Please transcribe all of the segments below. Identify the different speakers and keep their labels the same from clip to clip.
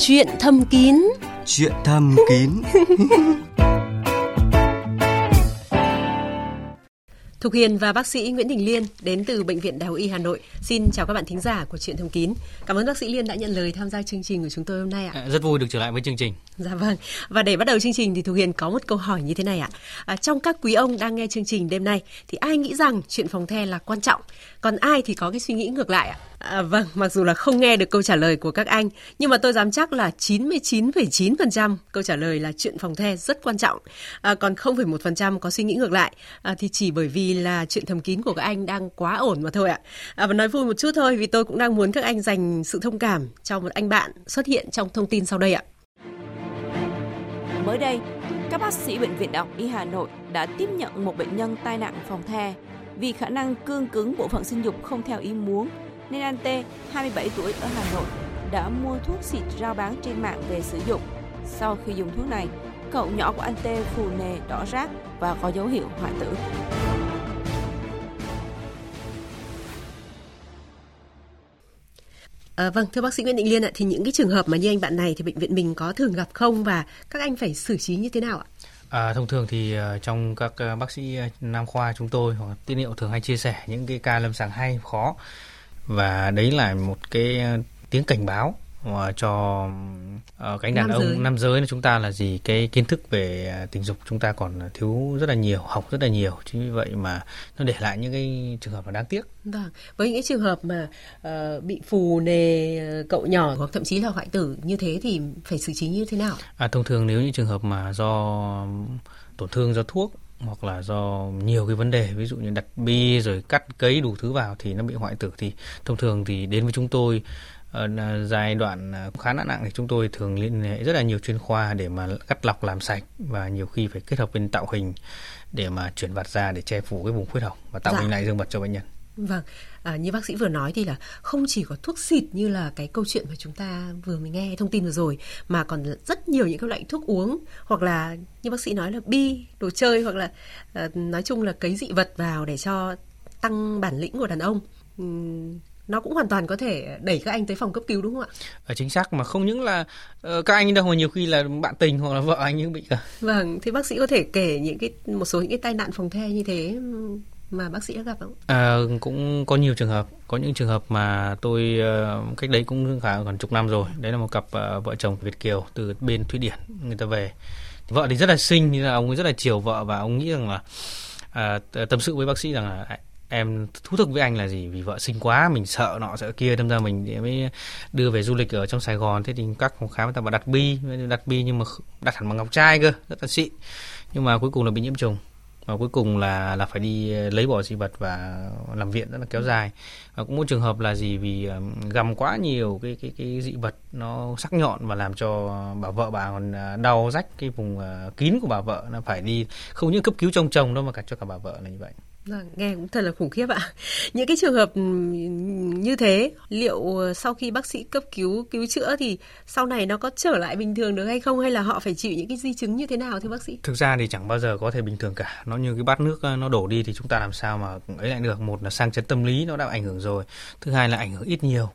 Speaker 1: Chuyện thầm kín
Speaker 2: Chuyện thầm kín
Speaker 1: Thục Hiền và bác sĩ Nguyễn Đình Liên đến từ Bệnh viện Đại học Y Hà Nội. Xin chào các bạn thính giả của Chuyện Thông Kín. Cảm ơn bác sĩ Liên đã nhận lời tham gia chương trình của chúng tôi hôm nay ạ.
Speaker 3: À, rất vui được trở lại với chương trình.
Speaker 1: Dạ vâng. Và để bắt đầu chương trình thì Thục Hiền có một câu hỏi như thế này ạ. À, trong các quý ông đang nghe chương trình đêm nay thì ai nghĩ rằng chuyện phòng the là quan trọng, còn ai thì có cái suy nghĩ ngược lại ạ? À, vâng, mặc dù là không nghe được câu trả lời của các anh, nhưng mà tôi dám chắc là 99,9% câu trả lời là chuyện phòng the rất quan trọng. À, còn 0,1% có suy nghĩ ngược lại à, thì chỉ bởi vì là chuyện thầm kín của các anh đang quá ổn mà thôi ạ. À, và nói vui một chút thôi vì tôi cũng đang muốn các anh dành sự thông cảm cho một anh bạn xuất hiện trong thông tin sau đây ạ.
Speaker 4: Mới đây, các bác sĩ Bệnh viện Đại học Y Hà Nội đã tiếp nhận một bệnh nhân tai nạn phòng the vì khả năng cương cứng bộ phận sinh dục không theo ý muốn nên anh T, 27 tuổi ở Hà Nội, đã mua thuốc xịt rao bán trên mạng về sử dụng. Sau khi dùng thuốc này, cậu nhỏ của anh T phù nề, đỏ rát và có dấu hiệu hoại tử.
Speaker 1: À, vâng, thưa bác sĩ Nguyễn Định Liên ạ, thì những cái trường hợp mà như anh bạn này thì bệnh viện mình có thường gặp không và các anh phải xử trí như thế nào ạ?
Speaker 3: À, thông thường thì uh, trong các uh, bác sĩ nam khoa chúng tôi hoặc tiên hiệu thường hay chia sẻ những cái ca lâm sàng hay khó và đấy là một cái tiếng cảnh báo mà cho uh, cánh đàn
Speaker 1: nam
Speaker 3: ông
Speaker 1: giới.
Speaker 3: nam giới chúng ta là gì? Cái kiến thức về tình dục chúng ta còn thiếu rất là nhiều học rất là nhiều. Chính vì vậy mà nó để lại những cái trường hợp là đáng tiếc.
Speaker 1: Vâng với những cái trường hợp mà uh, bị phù nề cậu nhỏ hoặc thậm chí là hoại tử như thế thì phải xử trí như thế nào?
Speaker 3: À, thông thường nếu những trường hợp mà do tổn thương do thuốc hoặc là do nhiều cái vấn đề ví dụ như đặt bi rồi cắt cấy đủ thứ vào thì nó bị hoại tử thì thông thường thì đến với chúng tôi ở giai đoạn khá là nặng thì chúng tôi thường liên hệ rất là nhiều chuyên khoa để mà cắt lọc làm sạch và nhiều khi phải kết hợp bên tạo hình để mà chuyển vặt ra để che phủ cái vùng khuyết hỏng và tạo dạ. hình lại dương vật cho bệnh nhân.
Speaker 1: Vâng, à, như bác sĩ vừa nói thì là không chỉ có thuốc xịt như là cái câu chuyện mà chúng ta vừa mới nghe thông tin vừa rồi mà còn rất nhiều những cái loại thuốc uống hoặc là như bác sĩ nói là bi, đồ chơi hoặc là à, nói chung là cấy dị vật vào để cho tăng bản lĩnh của đàn ông. Uhm, nó cũng hoàn toàn có thể đẩy các anh tới phòng cấp cứu đúng không ạ?
Speaker 3: À, chính xác mà không những là uh, các anh đâu mà nhiều khi là bạn tình hoặc là vợ anh cũng bị cả.
Speaker 1: Vâng, thì bác sĩ có thể kể những cái một số những cái tai nạn phòng the như thế mà bác sĩ đã gặp không?
Speaker 3: À, cũng có nhiều trường hợp, có những trường hợp mà tôi ờ, cách đấy cũng khá gần chục năm rồi. Đấy là một cặp ờ, vợ chồng Việt kiều từ bên Thụy Điển người ta về. Vợ thì rất là xinh, như là ông ấy rất là chiều vợ và ông nghĩ rằng là à, tâm sự với bác sĩ rằng là em thú thực với anh là gì vì vợ xinh quá mình sợ nọ sợ kia đâm ra mình mới đưa về du lịch ở trong Sài Gòn thế thì các phòng khám người ta bảo đặt bi đặt bi nhưng mà đặt hẳn bằng ngọc trai cơ rất là xịn nhưng mà cuối cùng là bị nhiễm trùng và cuối cùng là là phải đi lấy bỏ dị vật và làm viện rất là kéo dài. Và cũng một trường hợp là gì? Vì găm quá nhiều cái cái cái dị vật nó sắc nhọn và làm cho bà vợ bà còn đau rách cái vùng kín của bà vợ. Nó phải đi không những cấp cứu trong chồng đâu mà cả cho cả bà vợ là như vậy
Speaker 1: Vâng, nghe cũng thật là khủng khiếp ạ. Những cái trường hợp ừ, như thế, liệu ờ, sau khi bác sĩ cấp cứu cứu chữa thì sau này nó có trở lại bình thường được hay không hay là họ phải chịu những cái di chứng như thế nào thưa bác sĩ?
Speaker 3: Thực ra thì chẳng bao giờ có thể bình thường cả. Nó như cái bát nước ờ, nó đổ đi thì chúng ta làm sao mà ấy lại được. Một là sang chấn tâm lý nó đã ảnh hưởng rồi. Thứ hai là ảnh hưởng ít nhiều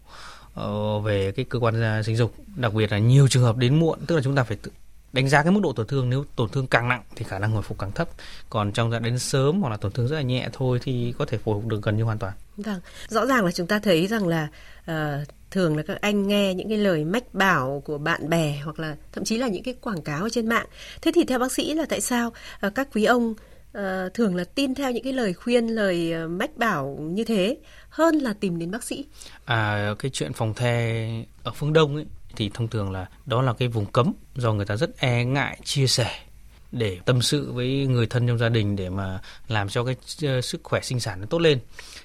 Speaker 3: ờ, về cái cơ quan à, sinh dục, đặc biệt là nhiều trường hợp đến muộn, tức là chúng ta phải tự đánh giá cái mức độ tổn thương nếu tổn thương càng nặng thì khả năng hồi phục càng thấp. Còn trong giai đến sớm hoặc là tổn thương rất là nhẹ thôi thì có thể hồi phục được gần như hoàn toàn.
Speaker 1: Vâng rõ ràng là chúng ta thấy rằng là uh, thường là các anh nghe những cái lời mách bảo của bạn bè hoặc là thậm chí là những cái quảng cáo ở trên mạng. Thế thì theo bác sĩ là tại sao uh, các quý ông uh, thường là tin theo những cái lời khuyên lời uh, mách bảo như thế hơn là tìm đến bác sĩ?
Speaker 3: À cái chuyện phòng the ở phương đông ấy thì thông thường là đó là cái vùng cấm do người ta rất e ngại chia sẻ để tâm sự với người thân trong gia đình để mà làm cho cái ờ, sức khỏe sinh sản nó tốt lên.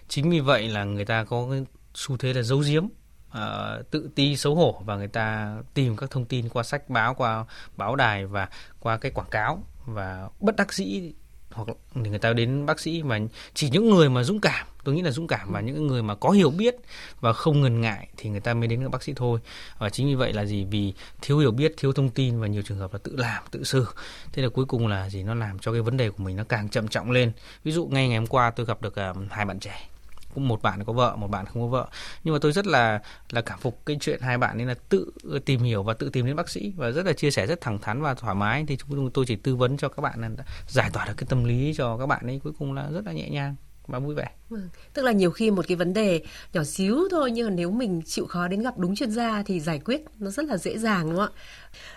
Speaker 3: Chính vì vậy là người ta có cái xu thế là giấu giếm uh, tự ti xấu hổ và người ta tìm các thông tin qua sách báo qua báo đài và qua cái quảng cáo và bất đắc dĩ hoặc thì người ta đến bác sĩ mà chỉ những người mà dũng cảm tôi nghĩ là dũng cảm và những người mà có hiểu biết và không ngần ngại thì người ta mới đến các bác sĩ thôi. Và chính vì vậy là gì? Vì thiếu hiểu biết thiếu thông tin và nhiều trường hợp là tự làm tự xử. Thế là cuối cùng là gì? Nó làm cho cái vấn đề của mình nó càng trầm trọng lên. Ví dụ ngay ngày hôm qua tôi gặp được uh, hai bạn trẻ một bạn có vợ một bạn không có vợ nhưng mà tôi rất là là cảm phục cái chuyện hai bạn ấy là tự tìm hiểu và tự tìm đến bác sĩ và rất là chia sẻ rất thẳng thắn và thoải mái thì chúng tôi chỉ tư vấn cho các bạn là giải tỏa được cái tâm lý cho các bạn ấy cuối cùng là rất là nhẹ nhàng và vui vẻ.
Speaker 1: Ừ, tức là nhiều khi một cái vấn đề nhỏ xíu thôi nhưng mà nếu mình chịu khó đến gặp đúng chuyên gia thì giải quyết nó rất là dễ dàng đúng không ạ?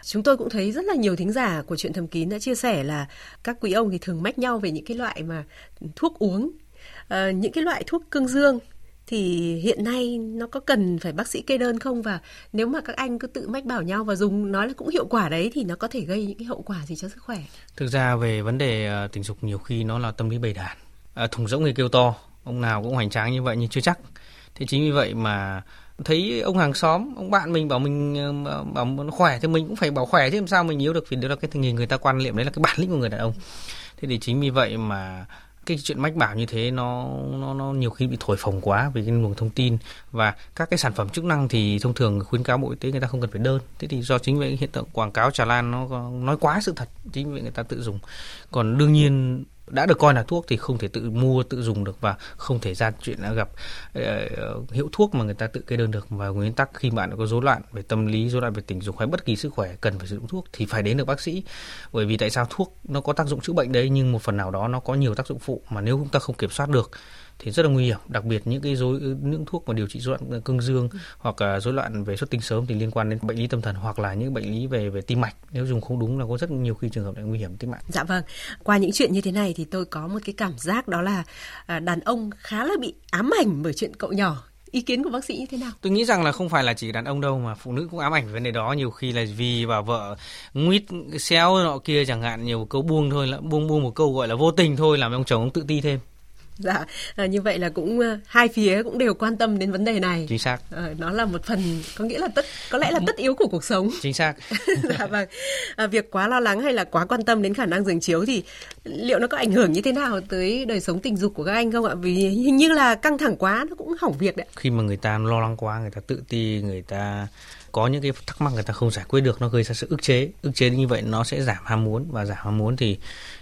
Speaker 1: Chúng tôi cũng thấy rất là nhiều thính giả của chuyện thầm kín đã chia sẻ là các quý ông thì thường mách nhau về những cái loại mà thuốc uống, à, những cái loại thuốc cương dương thì hiện nay nó có cần phải bác sĩ kê đơn không? Và nếu mà các anh cứ tự mách bảo nhau và dùng nói là cũng hiệu quả đấy thì nó có thể gây những cái hậu quả gì cho sức khỏe?
Speaker 3: Thực ra về vấn đề ờ, tình dục nhiều khi nó là tâm lý bầy đàn. À, thùng rỗng thì kêu to ông nào cũng hoành tráng như vậy nhưng chưa chắc. Thế chính vì vậy mà thấy ông hàng xóm ông bạn mình bảo mình bảo nó khỏe thì mình cũng phải bảo khỏe chứ làm sao mình yếu được. Vì đó là cái tình hình người ta quan niệm đấy là cái bản lĩnh của người đàn ông. Thế thì chính vì vậy mà cái chuyện mách bảo như thế nó nó nó nhiều khi bị thổi phồng quá vì cái nguồn thông tin. Và các cái sản phẩm chức năng thì thông thường khuyến cáo bộ y tế người ta không cần phải đơn. Thế thì do chính vậy hiện tượng quảng cáo tràn lan nó nói quá sự thật, chính vì người ta tự dùng. Còn đương nhiên đã được coi là thuốc thì không thể tự mua tự dùng được và không thể ra chuyện đã gặp uh, hiệu thuốc mà người ta tự kê đơn được. Và nguyên tắc khi bạn có rối loạn về tâm lý rối loạn về tình dục hay bất kỳ sức khỏe cần phải sử dụng thuốc thì phải đến được bác sĩ. Bởi vì tại sao thuốc nó có tác dụng chữa bệnh đấy nhưng một phần nào đó nó có nhiều tác dụng phụ mà nếu chúng ta không kiểm soát được thì rất là nguy hiểm đặc biệt những cái rối những thuốc mà điều trị rối loạn cương dương ừ. hoặc rối loạn về xuất tinh sớm thì liên quan đến bệnh lý tâm thần hoặc là những bệnh lý về về tim mạch nếu dùng không đúng là có rất nhiều khi trường hợp lại nguy hiểm tính mạng
Speaker 1: dạ vâng qua những chuyện như thế này thì tôi có một cái cảm giác đó là à, đàn ông khá là bị ám ảnh bởi chuyện cậu nhỏ ý kiến của bác sĩ như thế nào?
Speaker 3: Tôi nghĩ rằng là không phải là chỉ đàn ông đâu mà phụ nữ cũng ám ảnh về vấn đề đó nhiều khi là vì bà vợ nguyết xéo nọ kia chẳng hạn nhiều câu buông thôi là buông buông một câu gọi là vô tình thôi làm ông chồng ông tự ti thêm.
Speaker 1: Dạ, à, như vậy là cũng uh, hai phía cũng đều quan tâm đến vấn đề này.
Speaker 3: Chính xác.
Speaker 1: À, nó là một phần có nghĩa là tất có lẽ là tất yếu của cuộc sống.
Speaker 3: Chính xác.
Speaker 1: dạ vâng. À, việc quá lo lắng hay là quá quan tâm đến khả năng giường chiếu thì liệu nó có ảnh hưởng như thế nào tới đời sống tình dục của các anh không ạ? Vì hình như là căng thẳng quá nó cũng hỏng việc đấy.
Speaker 3: Khi mà người ta lo lắng quá, người ta tự ti, người ta có những cái thắc mắc người ta không giải quyết được nó gây ra sự ức chế ức chế như vậy nó sẽ giảm ham muốn và giảm ham muốn thì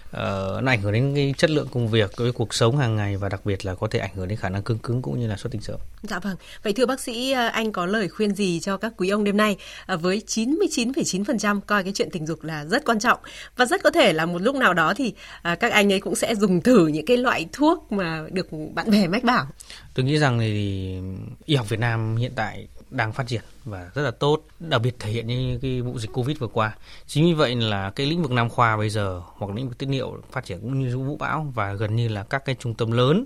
Speaker 3: uh, nó ảnh hưởng đến cái chất lượng công việc với cuộc sống hàng ngày và đặc biệt là có thể ảnh hưởng đến khả năng cương cứng cũng như là xuất tinh sớm.
Speaker 1: Dạ vâng. Vậy thưa bác sĩ ờ, anh có lời khuyên gì cho các quý ông đêm nay à, với 99,9% coi cái chuyện tình dục là rất quan trọng và rất có thể là một lúc nào đó thì à, các anh ấy cũng sẽ dùng thử những cái loại thuốc mà được bạn bè mách bảo.
Speaker 3: Tôi nghĩ rằng thì y học Việt Nam hiện tại đang phát triển và rất là tốt, đặc biệt thể hiện như cái vụ dịch Covid vừa qua. Chính vì vậy là cái lĩnh vực nam khoa bây giờ hoặc lĩnh vực tiết niệu phát triển cũng như vũ bão và gần như là các cái trung tâm lớn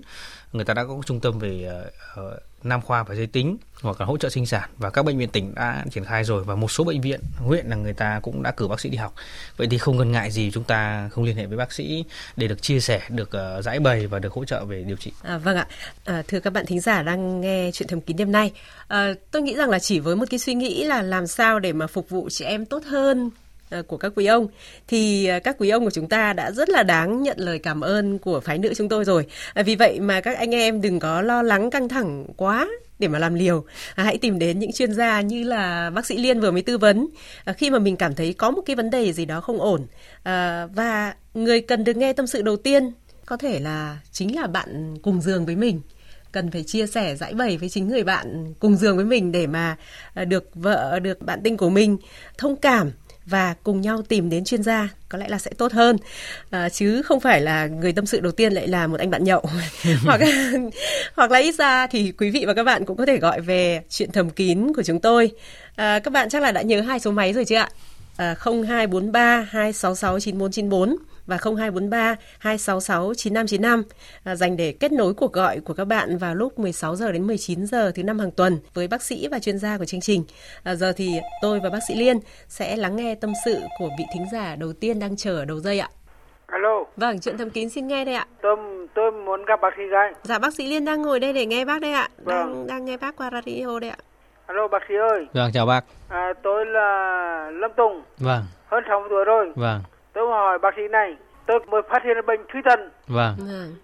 Speaker 3: người ta đã có trung tâm về uh, nam khoa và giới tính hoặc là hỗ trợ sinh sản và các bệnh viện tỉnh đã triển khai rồi và một số bệnh viện huyện là người ta cũng đã cử bác sĩ đi học. Vậy thì không cần ngại gì chúng ta không liên hệ với bác sĩ để được chia sẻ được uh, giải bày và được hỗ trợ về điều trị.
Speaker 1: À, vâng ạ. À, thưa các bạn thính giả đang nghe chuyện thầm kín đêm nay à, tôi nghĩ rằng là chỉ với một cái suy nghĩ là làm sao để mà phục vụ chị em tốt hơn Ờ, của các quý ông. Thì ờ, các quý ông của chúng ta đã rất là đáng nhận lời cảm ơn của phái nữ chúng tôi rồi. Ờ, vì vậy mà các anh em đừng có lo lắng căng thẳng quá để mà làm liều. À, hãy tìm đến những chuyên gia như là bác sĩ liên vừa mới tư vấn. À, khi mà mình cảm thấy có một cái vấn đề gì đó không ổn à, và người cần được nghe tâm sự đầu tiên có thể là chính là bạn cùng giường với mình. Cần phải chia sẻ giải bày với chính người bạn cùng giường với mình để mà được vợ được bạn tinh của mình thông cảm và cùng nhau tìm đến chuyên gia có lẽ là sẽ tốt hơn. À, chứ không phải là người tâm sự đầu tiên lại là một anh bạn nhậu. Hoặc hoặc là ít ra thì quý vị và các bạn cũng có thể gọi về chuyện thầm kín của chúng tôi. À, các bạn chắc là đã nhớ hai số máy rồi chứ ạ? À, 0243 266 9494 và 0243 266 9595 à, dành để kết nối cuộc gọi của các bạn vào lúc 16 giờ đến 19 giờ thứ năm hàng tuần với bác sĩ và chuyên gia của chương trình. À, giờ thì tôi và bác sĩ Liên sẽ lắng nghe tâm sự của vị thính giả đầu tiên đang chờ ở đầu dây ạ.
Speaker 5: Alo.
Speaker 1: Vâng, chuyện thầm kín xin nghe đây ạ.
Speaker 5: Tôi tôi muốn gặp bác sĩ Gai.
Speaker 1: Dạ bác sĩ Liên đang ngồi đây để nghe bác đây ạ. Vâng. Đang đang nghe bác qua radio đây ạ.
Speaker 5: Alo bác sĩ ơi.
Speaker 3: Vâng chào bác.
Speaker 5: À, tôi là Lâm Tùng.
Speaker 3: Vâng.
Speaker 5: Hơn 60 tuổi rồi.
Speaker 3: Vâng.
Speaker 5: Tôi hỏi bác sĩ này, tôi mới phát hiện bệnh thủy thần.
Speaker 3: Vâng.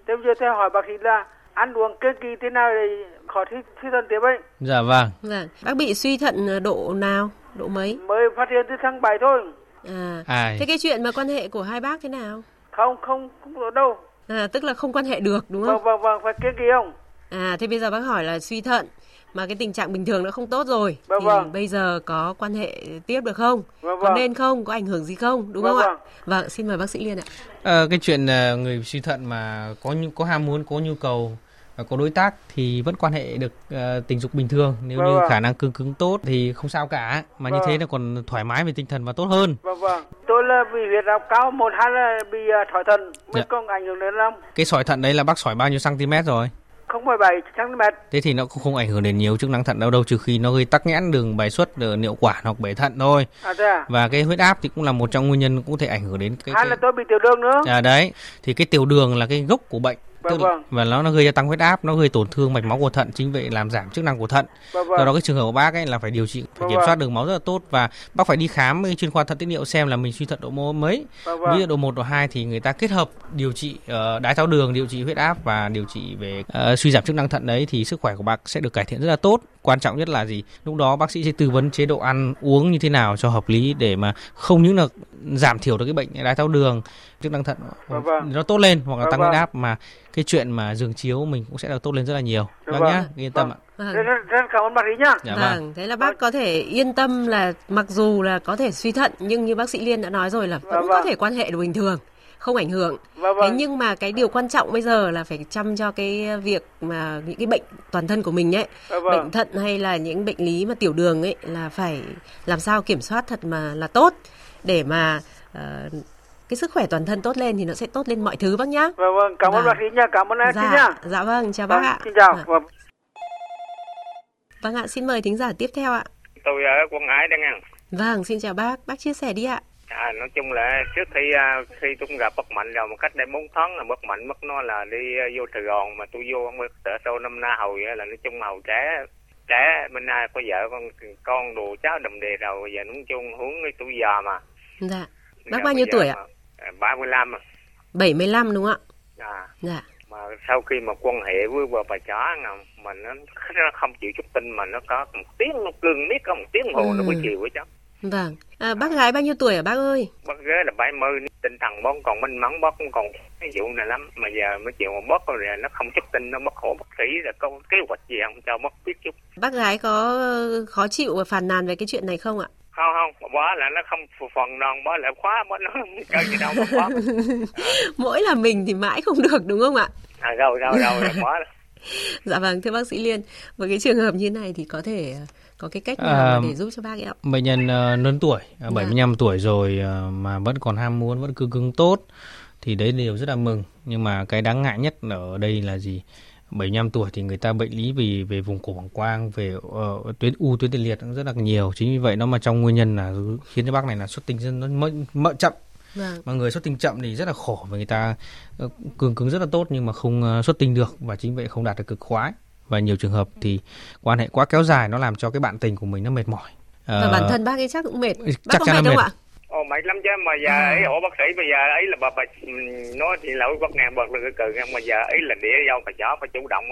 Speaker 5: Thế bây giờ tôi hỏi bác sĩ là ăn uống kiêng kỳ thế nào để khỏi thủy, thủy thần tiếp bệnh?
Speaker 3: Dạ vâng.
Speaker 1: Vâng. Bác bị suy thận độ nào? Độ mấy?
Speaker 5: Mới phát hiện từ tháng 7 thôi.
Speaker 1: À.
Speaker 3: Ai.
Speaker 1: Thế cái chuyện mà quan hệ của hai bác thế nào?
Speaker 5: Không, không, không có đâu.
Speaker 1: À, tức là không quan hệ được đúng không?
Speaker 5: Vâng, vâng, vâng, phải kiêng kỳ không?
Speaker 1: À thế bây giờ bác hỏi là suy thận mà cái tình trạng bình thường nó không tốt rồi
Speaker 5: Vâng,
Speaker 1: thì
Speaker 5: vâng.
Speaker 1: bây giờ có quan hệ tiếp được không?
Speaker 5: Vâng,
Speaker 1: có
Speaker 5: vâng.
Speaker 1: nên không? Có ảnh hưởng gì không? Đúng
Speaker 5: Vâng,
Speaker 1: không ạ?
Speaker 5: vâng.
Speaker 1: Vâng, xin mời bác sĩ Liên ạ.
Speaker 3: Ờ, cái chuyện ờ, người suy thận mà có nhu có ham muốn có nhu cầu và có đối tác thì vẫn quan hệ được ờ, tình dục bình thường nếu
Speaker 5: Vâng,
Speaker 3: như
Speaker 5: vâng.
Speaker 3: khả năng cương cứng tốt thì không sao cả mà như
Speaker 5: Vâng.
Speaker 3: thế là còn thoải mái về tinh thần và tốt hơn
Speaker 5: Vâng vâng. Tôi là bị huyết áp cao, một hai là bị uh, thỏi thận, mới
Speaker 3: Dạ.
Speaker 5: có ảnh hưởng đến lắm.
Speaker 3: cái sỏi thận đấy là bác sỏi bao nhiêu cm rồi
Speaker 5: 0,7 cm.
Speaker 3: thế thì nó cũng không ảnh hưởng đến nhiều chức năng thận đâu đâu trừ khi nó gây tắc nghẽn đường bài xuất ở niệu quản hoặc bể thận thôi
Speaker 5: À thế à?
Speaker 3: và cái huyết áp thì cũng là một trong nguyên nhân cũng có thể ảnh hưởng đến cái, cái...
Speaker 5: là tôi bị tiểu đường nữa.
Speaker 3: À đấy, thì cái tiểu đường là cái gốc của bệnh.
Speaker 5: Vâng,
Speaker 3: Tức
Speaker 5: vâng.
Speaker 3: và nó nó gây ra tăng huyết áp, nó gây tổn thương mạch máu của thận, chính vậy làm giảm chức năng của thận.
Speaker 5: Vâng
Speaker 3: Do đó
Speaker 5: vâng.
Speaker 3: cái trường hợp của bác ấy là phải điều trị, phải
Speaker 5: Vâng,
Speaker 3: kiểm soát đường máu rất là tốt và bác phải đi khám với chuyên khoa thận tiết niệu xem là mình suy thận độ mô mấy.
Speaker 5: Vâng
Speaker 3: Ví dụ độ 1, độ 2 thì người ta kết hợp điều trị ờ, đái tháo đường, điều trị huyết áp và điều trị về ờ, suy giảm chức năng thận đấy thì sức khỏe của bác sẽ được cải thiện rất là tốt. Quan trọng nhất là gì? Lúc đó bác sĩ sẽ tư vấn chế độ ăn uống như thế nào cho hợp lý để mà không những là giảm thiểu được cái bệnh đái tháo đường, chức năng thận
Speaker 5: Vâng, vâng.
Speaker 3: nó tốt lên hoặc là
Speaker 5: Vâng,
Speaker 3: tăng huyết
Speaker 5: vâng.
Speaker 3: áp mà cái chuyện mà giường chiếu mình cũng sẽ được tốt lên rất là nhiều.
Speaker 5: Dạ
Speaker 3: Vâng
Speaker 5: vâng.
Speaker 3: nhá, yên tâm
Speaker 5: Vâng.
Speaker 3: ạ.
Speaker 1: Vâng.
Speaker 5: Rất, rất, rất cảm ơn bác sĩ nhá.
Speaker 3: Dạ
Speaker 1: vâng.
Speaker 3: vâng.
Speaker 1: thế là bác có thể yên tâm là mặc dù là có thể suy thận nhưng như bác sĩ Liên đã nói rồi là vẫn
Speaker 5: Vâng,
Speaker 1: có
Speaker 5: vâng.
Speaker 1: thể quan hệ được bình thường, không ảnh hưởng.
Speaker 5: Vâng
Speaker 1: Thế
Speaker 5: vâng.
Speaker 1: nhưng mà cái điều quan trọng bây giờ là phải chăm cho cái việc mà những cái bệnh toàn thân của mình ấy,
Speaker 5: Vâng vâng.
Speaker 1: bệnh thận hay là những bệnh lý mà tiểu đường ấy là phải làm sao kiểm soát thật mà là tốt để mà ờ, cái sức khỏe toàn thân tốt lên thì nó sẽ tốt lên mọi thứ bác nhá.
Speaker 5: Vâng vâng. Cảm ơn bác sĩ nha. Cảm ơn anh
Speaker 1: Dạ,
Speaker 5: nhá.
Speaker 1: dạ vâng, chào bác
Speaker 5: Vâng,
Speaker 1: ạ.
Speaker 5: Xin chào.
Speaker 1: Vâng.
Speaker 5: Vâng.
Speaker 1: Vâng ạ, xin mời thính giả tiếp theo ạ.
Speaker 6: tôi ở quận Hải đang ăn
Speaker 1: Vâng, xin chào bác, bác chia sẻ đi ạ.
Speaker 6: à, nói chung là trước khi à, khi tôi cũng gặp bất mạnh rồi một cách đây bốn tháng là bất mạnh mất nó là đi à, vô Sài Gòn mà tôi vô không biết sợ sâu năm na hầu vậy là nói chung hầu trẻ trẻ bên ai có vợ con con đồ cháu đầm đề rồi giờ nói chung hướng cái tuổi già mà
Speaker 1: Dạ. Bác
Speaker 6: Giờ
Speaker 1: bao nhiêu tuổi ạ?
Speaker 6: mà, à, 35 à.
Speaker 1: 75 đúng không
Speaker 6: à
Speaker 1: ạ? Dạ.
Speaker 6: mà sau khi mà quan hệ với bà bà chó nào mà nó, nó không chịu chút tinh mà nó có một tiếng nó cưng miết có một tiếng hồ nó mới
Speaker 1: Ừ.
Speaker 6: chịu với cháu
Speaker 1: Vâng. À, bác gái bao nhiêu tuổi hả bác ơi?
Speaker 6: bác ghế là 70 tinh thần bác còn minh mẫn bác cũng còn cái vụ này lắm mà giờ mới chịu mà bác rồi nó không chút tin nó bác khổ bác sĩ rồi có kế hoạch gì không cho bác biết chút
Speaker 1: Bác gái có khó chịu và phàn nàn về cái chuyện này không ạ?
Speaker 6: Không không bó là nó không phù phần non bó lại khóa bó nó chơi gì đâu bó khóa
Speaker 1: Mỗi là mình thì mãi không được đúng không ạ?
Speaker 6: à đâu đâu đâu là bó
Speaker 1: Dạ vâng, thưa bác sĩ Liên, với cái trường hợp như này thì có thể có cái cách nào
Speaker 3: À,
Speaker 1: mà để giúp cho bác ấy ạ?
Speaker 3: Bệnh nhân ờ, lớn tuổi, ờ,
Speaker 1: Dạ.
Speaker 3: 75 tuổi rồi ờ, mà vẫn còn ham muốn, vẫn cương cứng tốt thì đấy là điều rất là mừng. Nhưng mà cái đáng ngại nhất ở đây là gì? 75 tuổi thì người ta bệnh lý vì về vùng cổ bằng quang, về ờ, tuyến u tuyến tiền liệt cũng rất là nhiều. Chính vì vậy nó mà trong nguyên nhân là khiến cho bác này là xuất tinh rất nó mỡ, mỡ chậm.
Speaker 1: Vâng.
Speaker 3: Mà người xuất tinh chậm thì rất là khổ và người ta ờ, cường cứng rất là tốt nhưng mà không ờ, xuất tinh được và chính vậy không đạt được cực khoái. Và nhiều trường hợp thì quan hệ quá kéo dài nó làm cho cái bạn tình của mình nó mệt mỏi.
Speaker 1: Và
Speaker 3: Ờ,
Speaker 1: bản thân bác ấy chắc cũng mệt. Bác
Speaker 3: chắc
Speaker 1: có
Speaker 3: chắn
Speaker 1: mệt không ạ?
Speaker 6: Ồ mệt lắm chứ mà giờ
Speaker 1: À.
Speaker 6: ấy ổ bác sĩ bây giờ ấy là bà bà nói thì lỗi bác ngàn bật là cái cừ mà giờ ấy là để do bà chó phải chủ động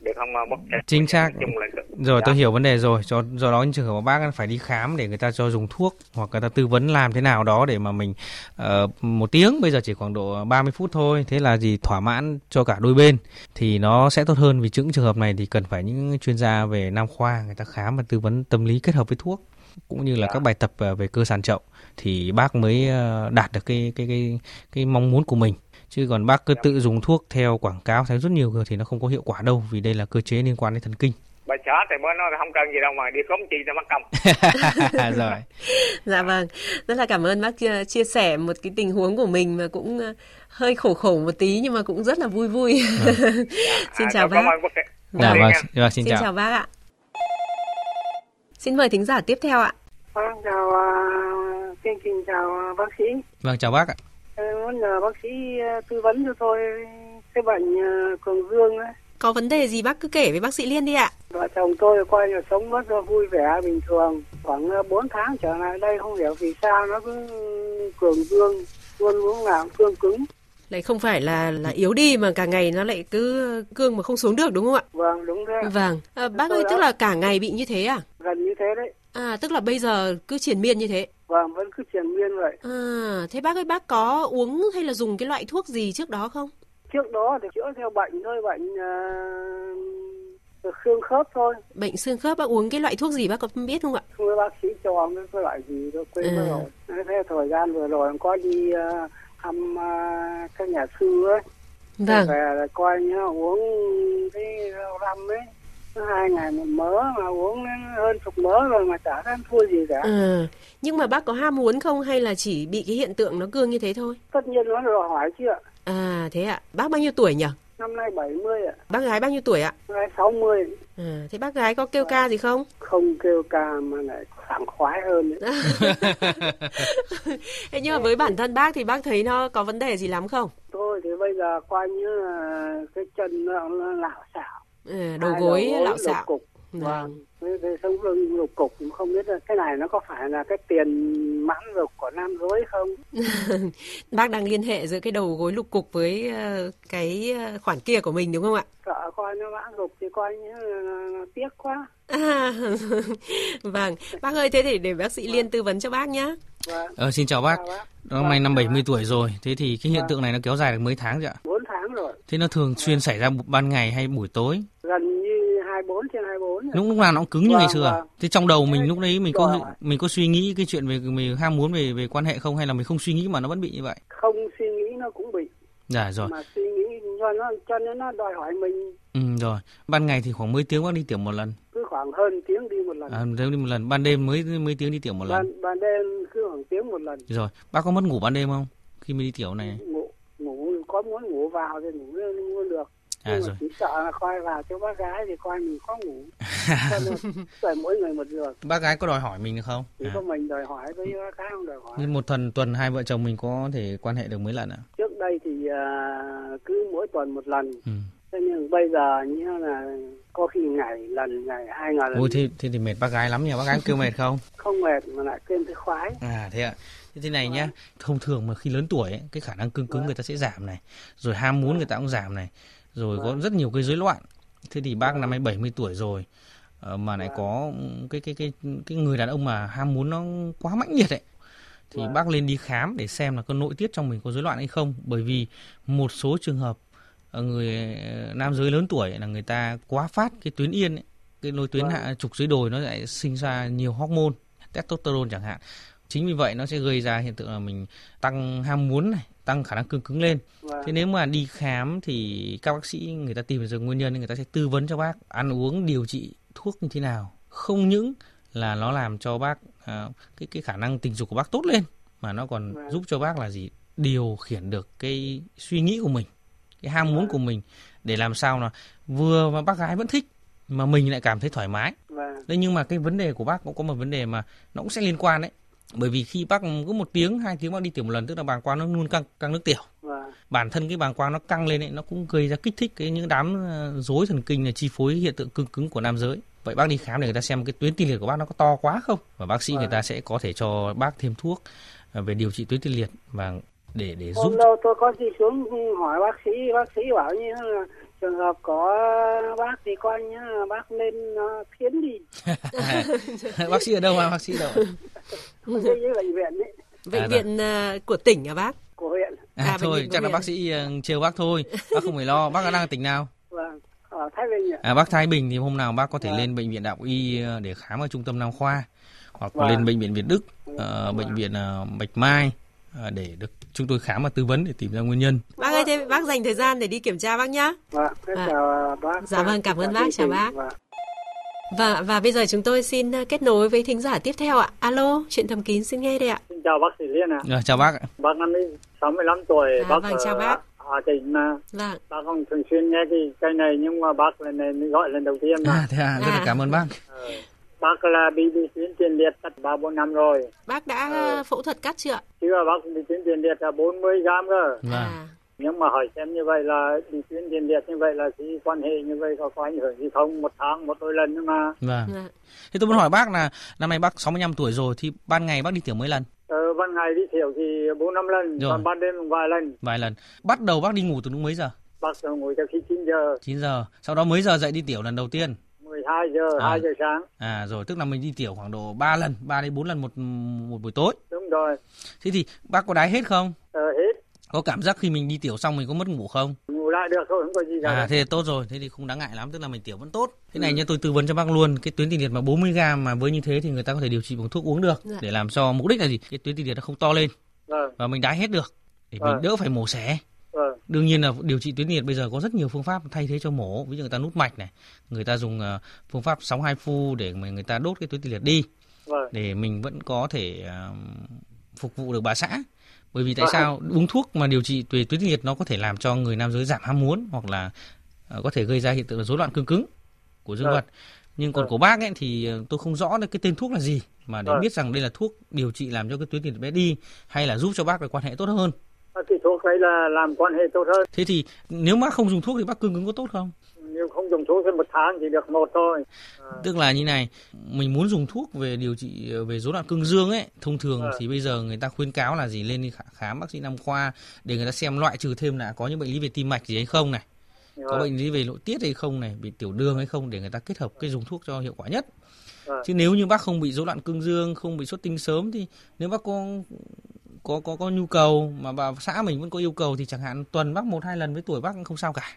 Speaker 6: được không bác
Speaker 3: Chính xác.
Speaker 6: Nói chung là
Speaker 3: Rồi
Speaker 6: Dạ.
Speaker 3: tôi hiểu vấn đề rồi. Do, do đó những trường hợp bác phải đi khám để người ta cho dùng thuốc hoặc người ta tư vấn làm thế nào đó để mà mình ờ, một tiếng bây giờ chỉ khoảng độ 30 phút thôi. Thế là gì thỏa mãn cho cả đôi bên thì nó sẽ tốt hơn vì những trường hợp này thì cần phải những chuyên gia về nam khoa người ta khám và tư vấn tâm lý kết hợp với thuốc cũng như là các bài tập ờ, về cơ sàn chậu thì bác mới ờ, đạt được cái cái cái cái mong muốn của mình. Chứ còn bác cứ tự dùng thuốc theo quảng cáo theo rất nhiều người thì nó không có hiệu quả đâu vì đây là cơ chế liên quan đến thần kinh.
Speaker 6: Bà chó thì bữa nó không cần gì đâu mà đi khống chi cho mất công.
Speaker 3: Rồi.
Speaker 1: Dạ vâng, rất là cảm ơn bác chia- chia sẻ một cái tình huống của mình mà cũng ờ, hơi khổ khổ một tí nhưng mà cũng rất là vui vui. Xin
Speaker 6: À,
Speaker 1: chào bác.
Speaker 3: dạ
Speaker 6: Dạ,
Speaker 3: vâng, vâng xin,
Speaker 1: Xin
Speaker 3: chào,
Speaker 1: chào bác ạ. Xin mời thính giả tiếp theo ạ.
Speaker 5: Vâng, chào à, chương trình chào à, bác sĩ.
Speaker 3: vâng chào bác ạ
Speaker 5: Em muốn nhờ bác sĩ à, tư vấn cho tôi cái bệnh à, cường dương ấy.
Speaker 1: Có vấn đề gì bác cứ kể với bác sĩ Liên đi ạ.
Speaker 5: Vợ chồng tôi coi như sống rất là vui vẻ bình thường. Khoảng 4 tháng trở lại đây không hiểu vì sao nó cứ cường dương, luôn lúc nào cũng cương cứng.
Speaker 1: Lại không phải là là yếu đi mà cả ngày nó lại cứ cương mà không xuống được đúng không ạ?
Speaker 5: Vâng, đúng thế.
Speaker 1: Vâng. À, bác
Speaker 5: Tôi
Speaker 1: ơi
Speaker 5: đã-
Speaker 1: tức là cả ngày bị như thế à?
Speaker 5: Gần như thế đấy.
Speaker 1: À tức là bây giờ cứ triền miên như thế.
Speaker 5: Vâng, vẫn cứ triền miên vậy.
Speaker 1: À thế bác ơi bác có uống hay là dùng cái loại thuốc gì trước đó không?
Speaker 5: trước đó thì chữa theo bệnh thôi bệnh uh, xương khớp thôi
Speaker 1: bệnh xương khớp bác uống cái loại thuốc gì bác có biết không ạ
Speaker 5: không biết bác sĩ cho cái loại gì tôi quên à. rồi thế thời gian vừa rồi có đi uh, thăm uh, các nhà sư ấy
Speaker 1: vâng.
Speaker 5: về coi nhá uống cái rau răm ấy hai ngày một mớ mà uống hơn chục mớ rồi mà chả ăn thua gì cả.
Speaker 1: À, nhưng mà bác có ham muốn không hay là chỉ bị cái hiện tượng nó cương như thế thôi?
Speaker 5: Tất nhiên nó đòi hỏi chứ ạ.
Speaker 1: À thế ạ. Bác bao nhiêu tuổi nhỉ?
Speaker 5: Năm nay 70 ạ.
Speaker 1: Bác gái bao nhiêu tuổi ạ?
Speaker 5: Năm nay 60.
Speaker 1: À, thế bác gái có kêu ca gì không?
Speaker 5: Không kêu ca mà lại sảng khoái hơn.
Speaker 1: thế nhưng mà với bản thân bác thì bác thấy nó có vấn đề gì lắm không?
Speaker 5: Tôi thì bây giờ coi như cái chân nó, nó lảo xảo
Speaker 1: À, đầu gối lạo xạo.
Speaker 5: Cục. Vâng. Cái, cái sống lưng lục cục không biết là cái này nó có phải là cái tiền mãn lục của nam giới không?
Speaker 1: Bác đang liên hệ giữa cái đầu gối lục cục với cái khoản kia của mình đúng không ạ?
Speaker 5: Sợ coi nó mãn lục thì coi như là tiếc quá.
Speaker 1: À, vâng, bác ơi thế thì để bác sĩ Liên tư vấn cho bác nhé.
Speaker 3: Vâng. Ờ, xin chào bác. Chào bác. Năm nay năm 70 tuổi rồi, thế thì cái hiện vâng. tượng này nó kéo dài được mấy tháng rồi ạ?
Speaker 5: 4 tháng rồi.
Speaker 3: Thế nó thường xuyên xảy ra ban ngày hay buổi tối?
Speaker 5: Gần như 24 trên 24.
Speaker 3: Lúc lúc nào nó cũng cứng như vâng, ngày xưa à? Thế trong đầu mình lúc đấy mình có mình có suy nghĩ cái chuyện về mình ham muốn về về quan hệ không hay là mình không suy nghĩ mà nó vẫn bị như vậy?
Speaker 5: Không suy nghĩ nó cũng bị.
Speaker 3: Dạ rồi.
Speaker 5: Mà suy nghĩ cho nó cho nên nó đòi hỏi mình.
Speaker 3: Ừ rồi. Ban ngày thì khoảng mấy tiếng bác đi tiểu một lần?
Speaker 5: Cứ khoảng hơn tiếng đi một lần.
Speaker 3: À, đi một lần. Ban đêm mấy mấy tiếng đi tiểu một lần?
Speaker 5: Ban, ban đêm cứ khoảng tiếng một lần.
Speaker 3: Rồi. Bác có mất ngủ ban đêm không? Khi mới đi tiểu này?
Speaker 5: Có muốn ngủ vào thì ngủ luôn được.
Speaker 3: À,
Speaker 5: nhưng
Speaker 3: rồi.
Speaker 5: mà chỉ sợ là coi vào cho bác gái thì coi mình khó ngủ. Rồi mỗi người một giường.
Speaker 3: Bác gái có đòi hỏi mình được không?
Speaker 5: Chỉ à. có mình đòi hỏi với bác gái không đòi hỏi.
Speaker 3: Nhưng một tuần tuần hai vợ chồng mình có thể quan hệ được mấy lần ạ?
Speaker 5: Trước đây thì uh, cứ mỗi tuần một lần.
Speaker 3: Ừ.
Speaker 5: thế nhưng bây giờ như là có khi ngày lần ngày hai ngày lần.
Speaker 3: Ôi thế, thế thì mệt bác gái lắm nhỉ? Bác gái kêu mệt không?
Speaker 5: Không mệt mà lại kêu thấy khoái.
Speaker 3: À thế ạ thế thế này nhá thông thường mà khi lớn tuổi ấy, cái khả năng cương cứng người ta sẽ giảm này rồi ham muốn người ta cũng giảm này rồi có rất nhiều cái rối loạn. Thế thì bác năm nay 70 tuổi rồi mà lại có cái cái cái cái người đàn ông mà ham muốn nó quá mãnh liệt ấy. Thì bác lên đi khám để xem là có nội tiết trong mình có rối loạn hay không. Bởi vì một số trường hợp người nam giới lớn tuổi là người ta quá phát cái tuyến yên ấy, cái nối tuyến hạ trục dưới đồi nó lại sinh ra nhiều hormone testosterone chẳng hạn chính vì vậy nó sẽ gây ra hiện tượng là mình tăng ham muốn này tăng khả năng cương cứng lên
Speaker 5: vâng.
Speaker 3: thế nếu mà đi khám thì các bác sĩ người ta tìm ra nguyên nhân người ta sẽ tư vấn cho bác ăn uống điều trị thuốc như thế nào không những là nó làm cho bác à, cái cái khả năng tình dục của bác tốt lên mà nó còn
Speaker 5: vâng.
Speaker 3: giúp cho bác là gì điều khiển được cái suy nghĩ của mình cái ham muốn
Speaker 5: vâng.
Speaker 3: của mình để làm sao là vừa mà bác gái vẫn thích mà mình lại cảm thấy thoải mái
Speaker 5: vâng.
Speaker 3: đấy nhưng mà cái vấn đề của bác cũng có một vấn đề mà nó cũng sẽ liên quan đấy bởi vì khi bác cứ một tiếng hai tiếng bác đi tiểu một lần tức là bàng quang nó luôn căng căng nước tiểu.
Speaker 5: Vâng.
Speaker 3: bản thân cái bàng quang nó căng lên ấy nó cũng gây ra kích thích cái những đám rối thần kinh là chi phối hiện tượng cứng cứng của nam giới. Vậy bác đi khám để người ta xem cái tuyến tiền liệt của bác nó có to quá không? Và bác sĩ vâng. người ta sẽ có thể cho bác thêm thuốc về điều trị tuyến tiền liệt và để để giúp
Speaker 5: hôm đâu tôi có đi xuống hỏi bác sĩ bác sĩ bảo như là trường hợp có bác thì coi như là bác nên uh, thiến đi.
Speaker 3: Bác sĩ ở đâu à bác sĩ ở đâu
Speaker 5: bệnh viện đấy
Speaker 1: bệnh à, viện uh, của tỉnh à bác
Speaker 5: của huyện
Speaker 3: à, à thôi chắc là bác sĩ uh, trêu bác thôi bác không phải lo bác đang ở tỉnh nào
Speaker 5: vâng ở Thái Bình ạ.
Speaker 3: À, bác Thái Bình thì hôm nào bác có thể vâng. lên bệnh viện Đạo Y để khám ở trung tâm Nam khoa hoặc
Speaker 5: vâng.
Speaker 3: lên bệnh viện Việt Đức, uh, vâng. bệnh viện uh, Bạch Mai uh, để được chúng tôi khám và tư vấn để tìm ra nguyên nhân.
Speaker 1: Bác ơi, thế bác dành thời gian để đi kiểm tra bác nhá.
Speaker 5: Vâng, à. chào bác.
Speaker 1: Dạ vâng, cảm ơn bác, chào bác. Vâng. Và và bây giờ chúng tôi xin kết nối với thính giả tiếp theo ạ. Alo, chuyện thầm kín xin nghe đây ạ.
Speaker 5: Xin chào bác sĩ Liên ạ.
Speaker 3: À. chào bác.
Speaker 5: Bác năm nay 65 tuổi,
Speaker 1: à,
Speaker 5: bác
Speaker 1: vâng, chào bác.
Speaker 5: Hà Tĩnh mà.
Speaker 1: Vâng.
Speaker 5: Bác không thường xuyên nghe cái cây này nhưng mà bác lần này gọi lần đầu tiên mà.
Speaker 3: À, thế à, rất là cảm ơn bác.
Speaker 5: Ờ, bác là bị bị tuyến tiền liệt cắt ba bốn năm rồi.
Speaker 1: Bác đã ờ. phẫu thuật cắt chưa ạ?
Speaker 5: Chưa, bác bị tuyến tiền liệt là 40 gram cơ.
Speaker 3: Vâng.
Speaker 1: À.
Speaker 5: Nhưng mà hỏi xem như vậy là bị tuyến tiền liệt như vậy là thì quan hệ như vậy có có ảnh hưởng gì không? Một tháng một đôi lần nữa mà.
Speaker 3: Vâng.
Speaker 1: Dạ.
Speaker 3: Thế tôi muốn hỏi bác là năm nay bác 65 tuổi rồi thì ban ngày bác đi tiểu mấy lần?
Speaker 5: Ờ, ban ngày đi tiểu thì bốn năm lần,
Speaker 3: Rồi.
Speaker 5: còn ban đêm vài lần.
Speaker 3: Vài lần. Bắt đầu bác đi ngủ từ lúc mấy giờ?
Speaker 5: Bác ngủ từ khi 9 giờ,
Speaker 3: 9 giờ. Sau đó mấy giờ dậy đi tiểu lần đầu tiên?
Speaker 5: 12 giờ,
Speaker 3: À.
Speaker 5: 2 giờ sáng.
Speaker 3: À rồi, tức là mình đi tiểu khoảng độ 3 lần, 3 đến 4 lần một một buổi tối.
Speaker 5: Đúng rồi.
Speaker 3: Thế thì bác có đái hết không?
Speaker 5: Ờ, hết.
Speaker 3: Có cảm giác khi mình đi tiểu xong mình có mất ngủ không?
Speaker 5: Ngủ lại được thôi không có gì cả
Speaker 3: À thế thì tốt rồi, thế thì không đáng ngại lắm, tức là mình tiểu vẫn tốt. Thế này nha tôi tư vấn cho bác luôn, cái tuyến tiền liệt mà 40 g mà với như thế thì người ta có thể điều trị bằng thuốc uống được
Speaker 1: Dạ.
Speaker 3: để làm cho mục đích là gì? Cái tuyến tiền liệt nó không to lên
Speaker 5: vâng
Speaker 3: và mình đái hết được để
Speaker 5: Vâng.
Speaker 3: mình đỡ phải mổ xẻ.
Speaker 5: vâng
Speaker 3: Đương nhiên là điều trị tuyến tiền liệt bây giờ có rất nhiều phương pháp thay thế cho mổ, ví dụ người ta nút mạch này, người ta dùng ờ, phương pháp sóng hai phu để mà người ta đốt cái tuyến tiền liệt đi
Speaker 5: vâng
Speaker 3: để mình vẫn có thể ờ, phục vụ được bà xã. Bởi vì tại
Speaker 5: Vâng.
Speaker 3: sao uống thuốc mà điều trị về tuyến liệt nó có thể làm cho người nam giới giảm ham muốn hoặc là ờ, có thể gây ra hiện tượng là rối loạn cương cứng của dương vật. Nhưng còn của bác ấy thì ờ, tôi không rõ cái tên thuốc là gì mà để biết rằng đây là thuốc điều trị làm cho cái tuyến tiền liệt bé đi hay là giúp cho bác được quan hệ tốt hơn.
Speaker 5: Thì thuốc ấy là làm quan hệ tốt hơn
Speaker 3: Thế thì nếu bác không dùng thuốc thì bác cương cứng có tốt không?
Speaker 5: Nếu không dùng thuốc thì một tháng chỉ được một thôi à,
Speaker 3: Tức là như này, mình muốn dùng thuốc về điều trị về rối loạn cương dương ấy, thông thường
Speaker 5: Vâng.
Speaker 3: thì bây giờ người ta khuyến cáo là gì lên đi khám bác sĩ nam khoa để người ta xem loại trừ thêm là có những bệnh lý về tim mạch gì hay không này, có
Speaker 5: vâng,
Speaker 3: bệnh lý về nội tiết hay không này, bị tiểu đường hay không để người ta kết hợp cái dùng thuốc cho hiệu quả nhất.
Speaker 5: Vâng.
Speaker 3: Chứ nếu như bác không bị rối loạn cương dương, không bị xuất tinh sớm thì nếu bác có có có có nhu cầu mà bà xã mình vẫn có yêu cầu thì chẳng hạn tuần bác một hai lần với tuổi bác cũng không sao cả.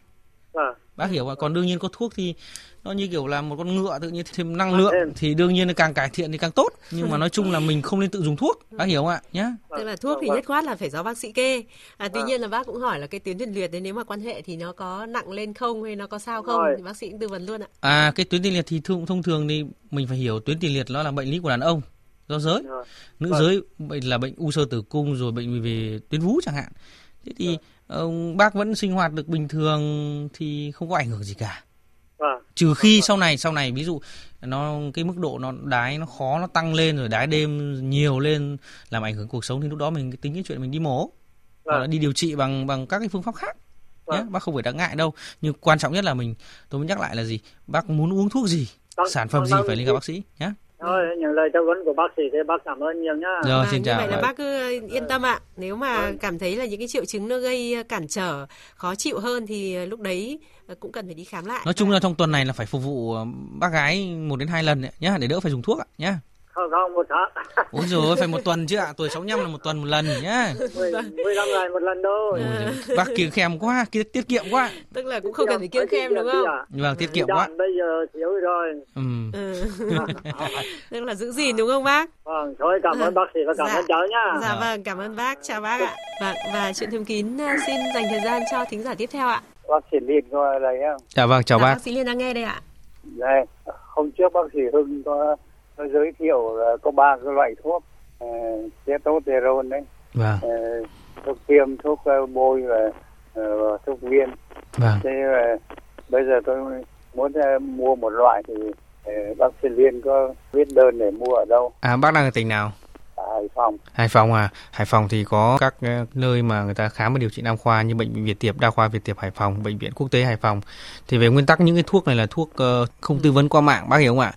Speaker 5: Vâng.
Speaker 3: Bác hiểu ạ. Còn đương nhiên có thuốc thì nó như kiểu là một con ngựa tự nhiên thêm năng
Speaker 5: Ăn
Speaker 3: lượng thì đương nhiên là càng cải thiện thì càng tốt. Nhưng mà nói chung là mình không nên tự dùng thuốc. Bác hiểu không ạ? Nhá.
Speaker 1: Tức là thuốc thì
Speaker 5: Vâng,
Speaker 1: nhất quát là phải do bác sĩ kê. À, tuy
Speaker 5: Vâng.
Speaker 1: nhiên là bác cũng hỏi là cái tuyến tiền liệt đấy nếu mà quan hệ thì nó có nặng lên không hay nó có sao không thì bác sĩ cũng tư vấn luôn ạ.
Speaker 3: À cái tuyến tiền liệt thì thông, thông thường thì mình phải hiểu tuyến tiền liệt nó là bệnh lý của đàn ông do giới. Nữ
Speaker 5: Vâng.
Speaker 3: giới bệnh là bệnh u sơ tử cung rồi bệnh về tuyến vú chẳng hạn. Thế thì ờ, bác vẫn sinh hoạt được bình thường thì không có ảnh hưởng gì cả.
Speaker 5: Vâng.
Speaker 3: trừ khi sau này sau này ví dụ nó cái mức độ nó đái nó khó nó tăng lên rồi đái đêm nhiều lên làm ảnh hưởng cuộc sống thì lúc đó mình tính cái chuyện mình đi mổ hoặc là
Speaker 5: Vâng.
Speaker 3: đi điều trị bằng bằng các cái phương pháp khác nhé
Speaker 5: Vâng.
Speaker 3: bác không phải đáng ngại đâu nhưng quan trọng nhất là mình tôi muốn nhắc lại là gì bác muốn uống thuốc gì
Speaker 5: Vâng,
Speaker 3: sản phẩm
Speaker 5: vâng,
Speaker 3: gì
Speaker 5: vâng.
Speaker 3: phải liên gặp bác sĩ nhé
Speaker 5: Thôi, những lời tư vấn của bác sĩ thì bác cảm ơn nhiều nhá.
Speaker 3: rồi
Speaker 1: Và
Speaker 3: xin
Speaker 1: như
Speaker 3: chào
Speaker 1: vậy là
Speaker 3: Vâng.
Speaker 1: bác cứ yên tâm ạ. Nếu mà
Speaker 5: Vâng.
Speaker 1: cảm thấy là những cái triệu chứng nó gây cản trở, khó chịu hơn thì lúc đấy cũng cần phải đi khám lại.
Speaker 3: nói chung là trong tuần này là phải phục vụ ờ, bác gái một đến hai lần nhá để đỡ phải dùng thuốc ạ nhá
Speaker 5: Không, không, một tháng.
Speaker 3: ôi rồi phải một tuần chứ ạ tuổi 65 là một tuần một lần nhá
Speaker 5: Mười- mười lăm ngày một lần thôi.
Speaker 3: Bác kiêng khem quá kia tiết kiệm quá
Speaker 1: Tức là cũng không cần phải kiêng khem đúng không?
Speaker 3: vâng tiết kiệm quá
Speaker 5: bây giờ thiếu rồi.
Speaker 3: ừ.
Speaker 1: Ừ. Tức là giữ gìn đúng không bác?
Speaker 5: Vâng, thôi cảm ơn bác sĩ và cảm
Speaker 1: Dạ.
Speaker 5: ơn cháu nhá.
Speaker 1: Dạ vâng, cảm ơn bác, chào bác ạ. Vâng, và chuyện thầm kín à, xin dành thời gian cho thính giả tiếp theo ạ.
Speaker 5: Bác sĩ Liên có đây không?
Speaker 3: Dạ vâng, chào
Speaker 1: Dạ,
Speaker 3: bác.
Speaker 1: Bác sĩ Liên đang nghe đây ạ.
Speaker 5: Đây, hôm trước bác sĩ Hưng có, có giới thiệu là có ba cái loại thuốc uh, testosterone đấy,
Speaker 3: Vâng,
Speaker 5: ờ, thuốc tiêm, thuốc ờ, bôi và ờ, thuốc viên.
Speaker 3: vâng.
Speaker 5: Thế ờ, bây giờ tôi muốn ờ, mua một loại thì ờ, bác sĩ Liên có viết đơn để mua ở đâu?
Speaker 3: À, bác đang ở tỉnh nào?
Speaker 5: Hải Phòng.
Speaker 3: Hải Phòng à? Hải Phòng thì có các ờ, nơi mà người ta khám và điều trị nam khoa như bệnh viện Việt Tiệp, Đa khoa Việt Tiệp Hải Phòng, bệnh viện quốc tế Hải Phòng. Thì về nguyên tắc những cái thuốc này là thuốc ờ, không tư vấn qua mạng, bác hiểu không ạ?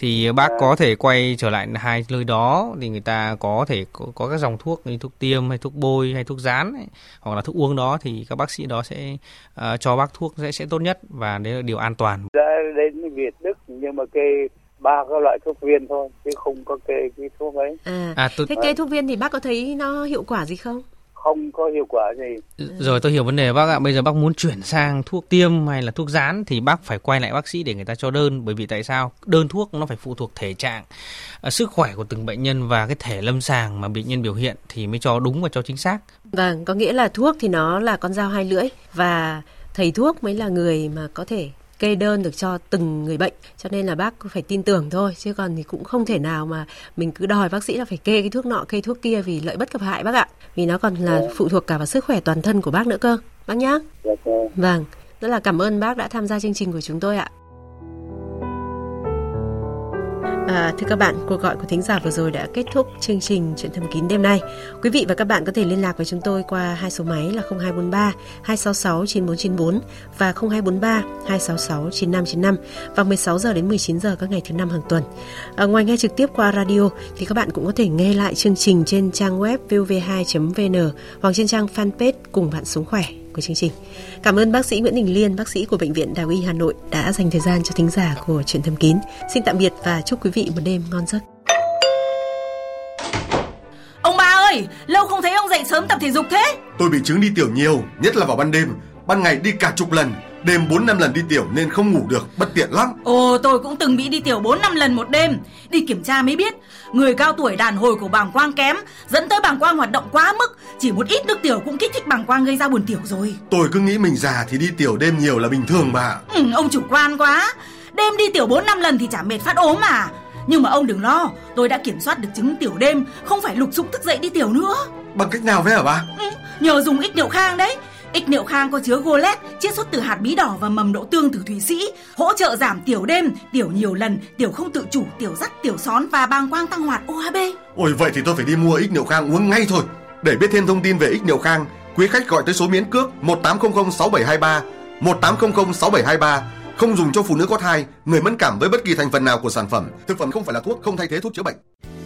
Speaker 3: Thì bác có thể quay trở lại hai nơi đó thì người ta có thể có, có các dòng thuốc như thuốc tiêm hay thuốc bôi hay thuốc rán ấy, hoặc là thuốc uống đó thì các bác sĩ đó sẽ ờ, cho bác thuốc sẽ sẽ tốt nhất và đấy là điều an toàn.
Speaker 5: Đã đến Việt Đức nhưng mà kê ba cái loại thuốc viên thôi chứ không có kê cái thuốc ấy
Speaker 1: À,
Speaker 3: À, tôi
Speaker 1: thế kê thuốc viên thì bác có thấy nó hiệu quả gì không?
Speaker 5: Không có hiệu quả gì
Speaker 3: Rồi tôi hiểu vấn đề bác ạ. Bây giờ bác muốn chuyển sang thuốc tiêm hay là thuốc rán thì bác phải quay lại bác sĩ để người ta cho đơn. Bởi vì tại sao? Đơn thuốc nó phải phụ thuộc thể trạng, à, sức khỏe của từng bệnh nhân và cái thể lâm sàng mà bệnh nhân biểu hiện thì mới cho đúng và cho chính xác.
Speaker 1: Vâng, có nghĩa là thuốc thì nó là con dao hai lưỡi và thầy thuốc mới là người mà có thể kê đơn được cho từng người bệnh cho nên là bác phải tin tưởng thôi chứ còn thì cũng không thể nào mà mình cứ đòi bác sĩ là phải kê cái thuốc nọ kê thuốc kia vì lợi bất cập hại bác ạ. Vì nó còn là phụ thuộc cả vào sức khỏe toàn thân của bác nữa cơ bác nhá.
Speaker 5: Dạ, dạ.
Speaker 1: vâng rất là cảm ơn bác đã tham gia chương trình của chúng tôi ạ À, thưa các bạn, cuộc gọi của thính giả vừa rồi đã kết thúc chương trình Chuyện thầm kín đêm nay. Quý vị và các bạn có thể liên lạc với chúng tôi qua hai số máy là 0243 266 9494 và 0243 266 9595 vào 16 giờ đến 19 giờ các ngày thứ năm hàng tuần. À, ngoài nghe trực tiếp qua radio thì các bạn cũng có thể nghe lại chương trình trên trang web vv2.vn hoặc trên trang fanpage cùng bạn sống khỏe của chương trình. Cảm ơn bác sĩ Nguyễn Đình Liên, bác sĩ của Bệnh viện Đại y Hà Nội đã dành thời gian cho thính giả của Chuyện thầm kín. Xin tạm biệt và chúc quý vị một đêm ngon giấc.
Speaker 7: Ông ba ơi, lâu không thấy ông dậy sớm tập thể dục thế?
Speaker 2: Tôi bị chứng đi tiểu nhiều, nhất là vào ban đêm. ban ngày đi cả chục lần, đêm 4 năm lần đi tiểu nên không ngủ được, bất tiện lắm.
Speaker 7: Ồ, tôi cũng từng bị đi tiểu 4 năm lần một đêm. Đi kiểm tra mới biết, người cao tuổi đàn hồi của bàng quang kém, dẫn tới bàng quang hoạt động quá mức, chỉ một ít nước tiểu cũng kích thích bàng quang gây ra buồn tiểu rồi.
Speaker 2: Tôi cứ nghĩ mình già thì đi tiểu đêm nhiều là bình thường mà.
Speaker 7: Ừ, ông chủ quan quá. Đêm đi tiểu 4 năm lần thì chả mệt phát ốm mà. Nhưng mà ông đừng lo, tôi đã kiểm soát được chứng tiểu đêm, không phải lục sục thức dậy đi tiểu nữa.
Speaker 2: Bằng cách nào vậy hả bà?
Speaker 7: Ừ, nhờ dùng ích niệu khang đấy. Ích niệu khang có chứa golet, chiết xuất từ hạt bí đỏ và mầm đậu tương từ thụy sĩ, hỗ trợ giảm tiểu đêm, tiểu nhiều lần, tiểu không tự chủ, tiểu dắt, tiểu són và bàng quang tăng hoạt OHB.
Speaker 2: Ôi vậy thì tôi phải đi mua ích niệu khang uống ngay thôi. Để biết thêm thông tin về ích niệu khang, quý khách gọi tới số miễn cước 1800 6723, 1800 6723 không dùng cho phụ nữ có thai, người mẫn cảm với bất kỳ thành phần nào của sản phẩm. Thực phẩm không phải là thuốc, không thay thế thuốc chữa bệnh.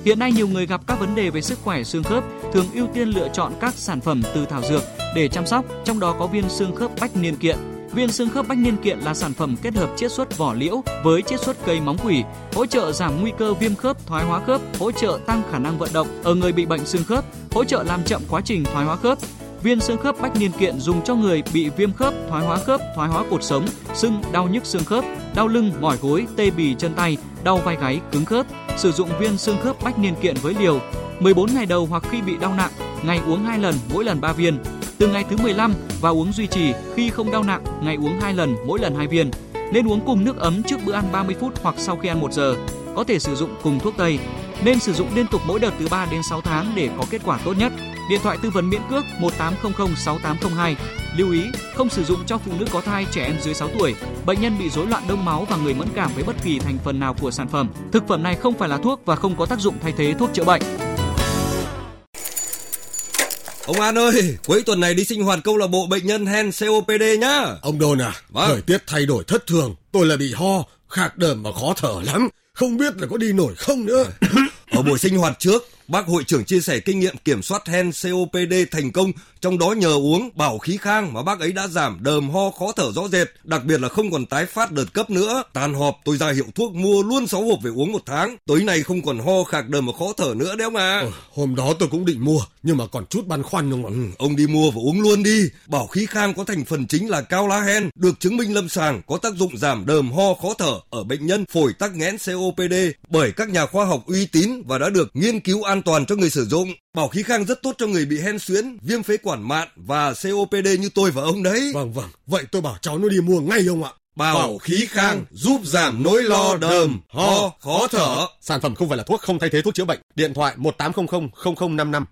Speaker 8: Hiện nay nhiều người gặp các vấn đề về sức khỏe xương khớp, thường ưu tiên lựa chọn các sản phẩm từ thảo dược để chăm sóc, trong đó có viên xương khớp bách niên kiện. Viên xương khớp bách niên kiện là sản phẩm kết hợp chiết xuất vỏ liễu với chiết xuất cây móng quỷ, hỗ trợ giảm nguy cơ viêm khớp, thoái hóa khớp, hỗ trợ tăng khả năng vận động ở người bị bệnh xương khớp, hỗ trợ làm chậm quá trình thoái hóa khớp, Viên xương khớp bách niên kiện dùng cho người bị viêm khớp, thoái hóa khớp, thoái hóa cột sống, sưng, đau nhức xương khớp, đau lưng, mỏi gối, tê bì chân tay, đau vai gáy, cứng khớp. Sử dụng viên xương khớp bách niên kiện với liều 14 ngày đầu hoặc khi bị đau nặng, ngày uống 2 lần, mỗi lần 3 viên. Từ ngày thứ 15 và uống duy trì khi không đau nặng, ngày uống 2 lần, mỗi lần 2 viên. Nên uống cùng nước ấm trước bữa ăn 30 phút hoặc sau khi ăn 1 giờ. Có thể sử dụng cùng thuốc tây. Nên sử dụng liên tục mỗi đợt từ 3 đến 6 tháng để có kết quả tốt nhất. Điện thoại tư vấn miễn cước 1800 6802. Lưu ý, không sử dụng cho phụ nữ có thai, trẻ em dưới 6 tuổi, bệnh nhân bị rối loạn đông máu và người mẫn cảm với bất kỳ thành phần nào của sản phẩm. Thực phẩm này không phải là thuốc và không có tác dụng thay thế thuốc chữa bệnh.
Speaker 9: Ông An ơi, cuối tuần này đi sinh hoạt câu lạc bộ bệnh nhân hen COPD nhá.
Speaker 10: Ông Đôn à,
Speaker 9: vâng.
Speaker 10: thời tiết thay đổi thất thường, tôi là bị ho, khạc đờm và khó thở lắm, không biết là có đi nổi không nữa.
Speaker 9: Ở buổi sinh hoạt trước, Bác hội trưởng chia sẻ kinh nghiệm kiểm soát hen COPD thành công, trong đó nhờ uống bảo khí khang mà bác ấy đã giảm đờm ho khó thở rõ rệt, đặc biệt là không còn tái phát đợt cấp nữa. Tàn họp tôi ra hiệu thuốc mua luôn 6 hộp về uống một tháng. Tối nay không còn ho khạc đờm và khó thở nữa đấy ông à.
Speaker 10: Ừ, hôm đó tôi cũng định mua, nhưng mà còn chút băn khoăn không ạ?
Speaker 9: Ừ, ông đi mua và uống luôn đi. Bảo khí khang có thành phần chính là cao lá hen, được chứng minh lâm sàng có tác dụng giảm đờm ho khó thở ở bệnh nhân phổi tắc nghẽn COPD bởi các nhà khoa học uy tín và đã được nghiên cứu an toàn cho người sử dụng. Bảo khí khang rất tốt cho người bị hen suyễn, viêm phế quản mạn và COPD như tôi và ông đấy.
Speaker 10: Vâng vâng, vậy tôi bảo cháu nó đi mua ngay ông ạ.
Speaker 9: Bảo, Bảo khí khang giúp giảm nỗi lo đờm, ho, khó thở.
Speaker 10: Sản phẩm không phải là thuốc, không thay thế thuốc chữa bệnh. Điện thoại 1800 0055.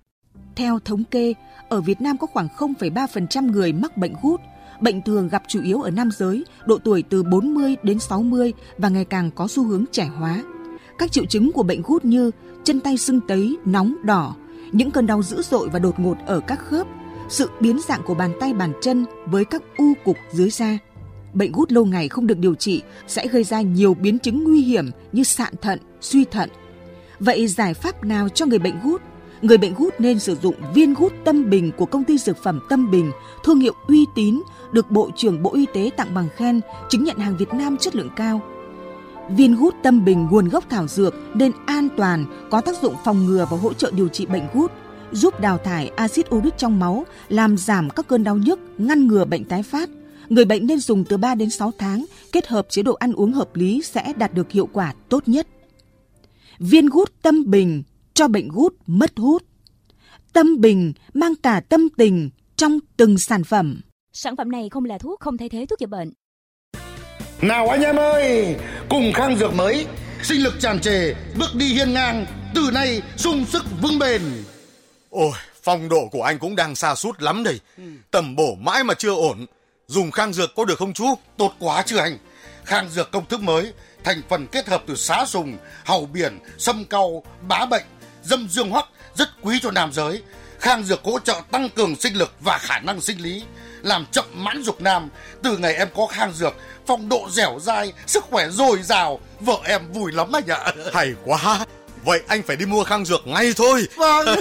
Speaker 11: Theo thống kê, ở Việt Nam có khoảng 0,3% người mắc bệnh gút. Bệnh thường gặp chủ yếu ở nam giới, độ tuổi từ 40 đến 60 và ngày càng có xu hướng trẻ hóa. Các triệu chứng của bệnh gút như chân tay sưng tấy, nóng, đỏ, những cơn đau dữ dội và đột ngột ở các khớp, sự biến dạng của bàn tay bàn chân với các u cục dưới da. Bệnh gút lâu ngày không được điều trị sẽ gây ra nhiều biến chứng nguy hiểm như sạn thận, suy thận. Vậy giải pháp nào cho người bệnh gút? Người bệnh gút nên sử dụng viên gút Tâm Bình của công ty dược phẩm Tâm Bình, thương hiệu uy tín, được Bộ trưởng Bộ Y tế tặng bằng khen, chứng nhận hàng Việt Nam chất lượng cao – Viên gút tâm bình nguồn gốc thảo dược nên an toàn, có tác dụng phòng ngừa và hỗ trợ điều trị bệnh gút, giúp đào thải axit uric trong máu, làm giảm các cơn đau nhức, ngăn ngừa bệnh tái phát. Người bệnh nên dùng từ 3 đến 6 tháng, kết hợp chế độ ăn uống hợp lý sẽ đạt được hiệu quả tốt nhất. Viên gút tâm bình cho bệnh gút mất hút. Tâm bình mang cả tâm tình trong từng sản phẩm.
Speaker 12: Sản phẩm này không là thuốc, không thay thế thuốc chữa bệnh.
Speaker 13: Nào anh em ơi, cùng khang dược mới, sinh lực tràn trề, bước đi hiên ngang, từ nay sung sức vững bền.
Speaker 14: Ôi, phong độ của anh cũng đang xa sút lắm đây. Ừ. Tầm bổ mãi mà chưa ổn. Dùng khang dược có được không chú?
Speaker 13: Tốt quá chứ anh. Khang dược công thức mới, thành phần kết hợp từ xá sùng, hầu biển, sâm cau, bá bệnh, dâm dương hoắc, rất quý cho nam giới. Khang dược hỗ trợ tăng cường sinh lực và khả năng sinh lý, làm chậm mãn dục nam. Từ ngày em có khang dược, phong độ dẻo dai, sức khỏe dồi dào, vợ em vui lắm anh ạ.
Speaker 14: Hay quá. Vậy anh phải đi mua khang dược ngay thôi.
Speaker 13: Vâng.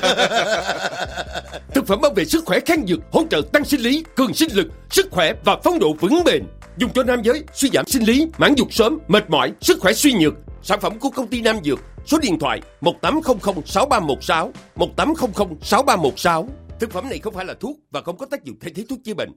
Speaker 15: Thực phẩm bảo vệ sức khỏe khang dược hỗ trợ tăng sinh lý, cường sinh lực, sức khỏe và phong độ vững bền. Dùng cho nam giới suy giảm sinh lý, mãn dục sớm, mệt mỏi, sức khỏe suy nhược. Sản phẩm của công ty Nam Dược. Số điện thoại 1800 6316 1800 6316. Thực phẩm này không phải là thuốc và không có tác dụng thay thế thuốc chữa bệnh.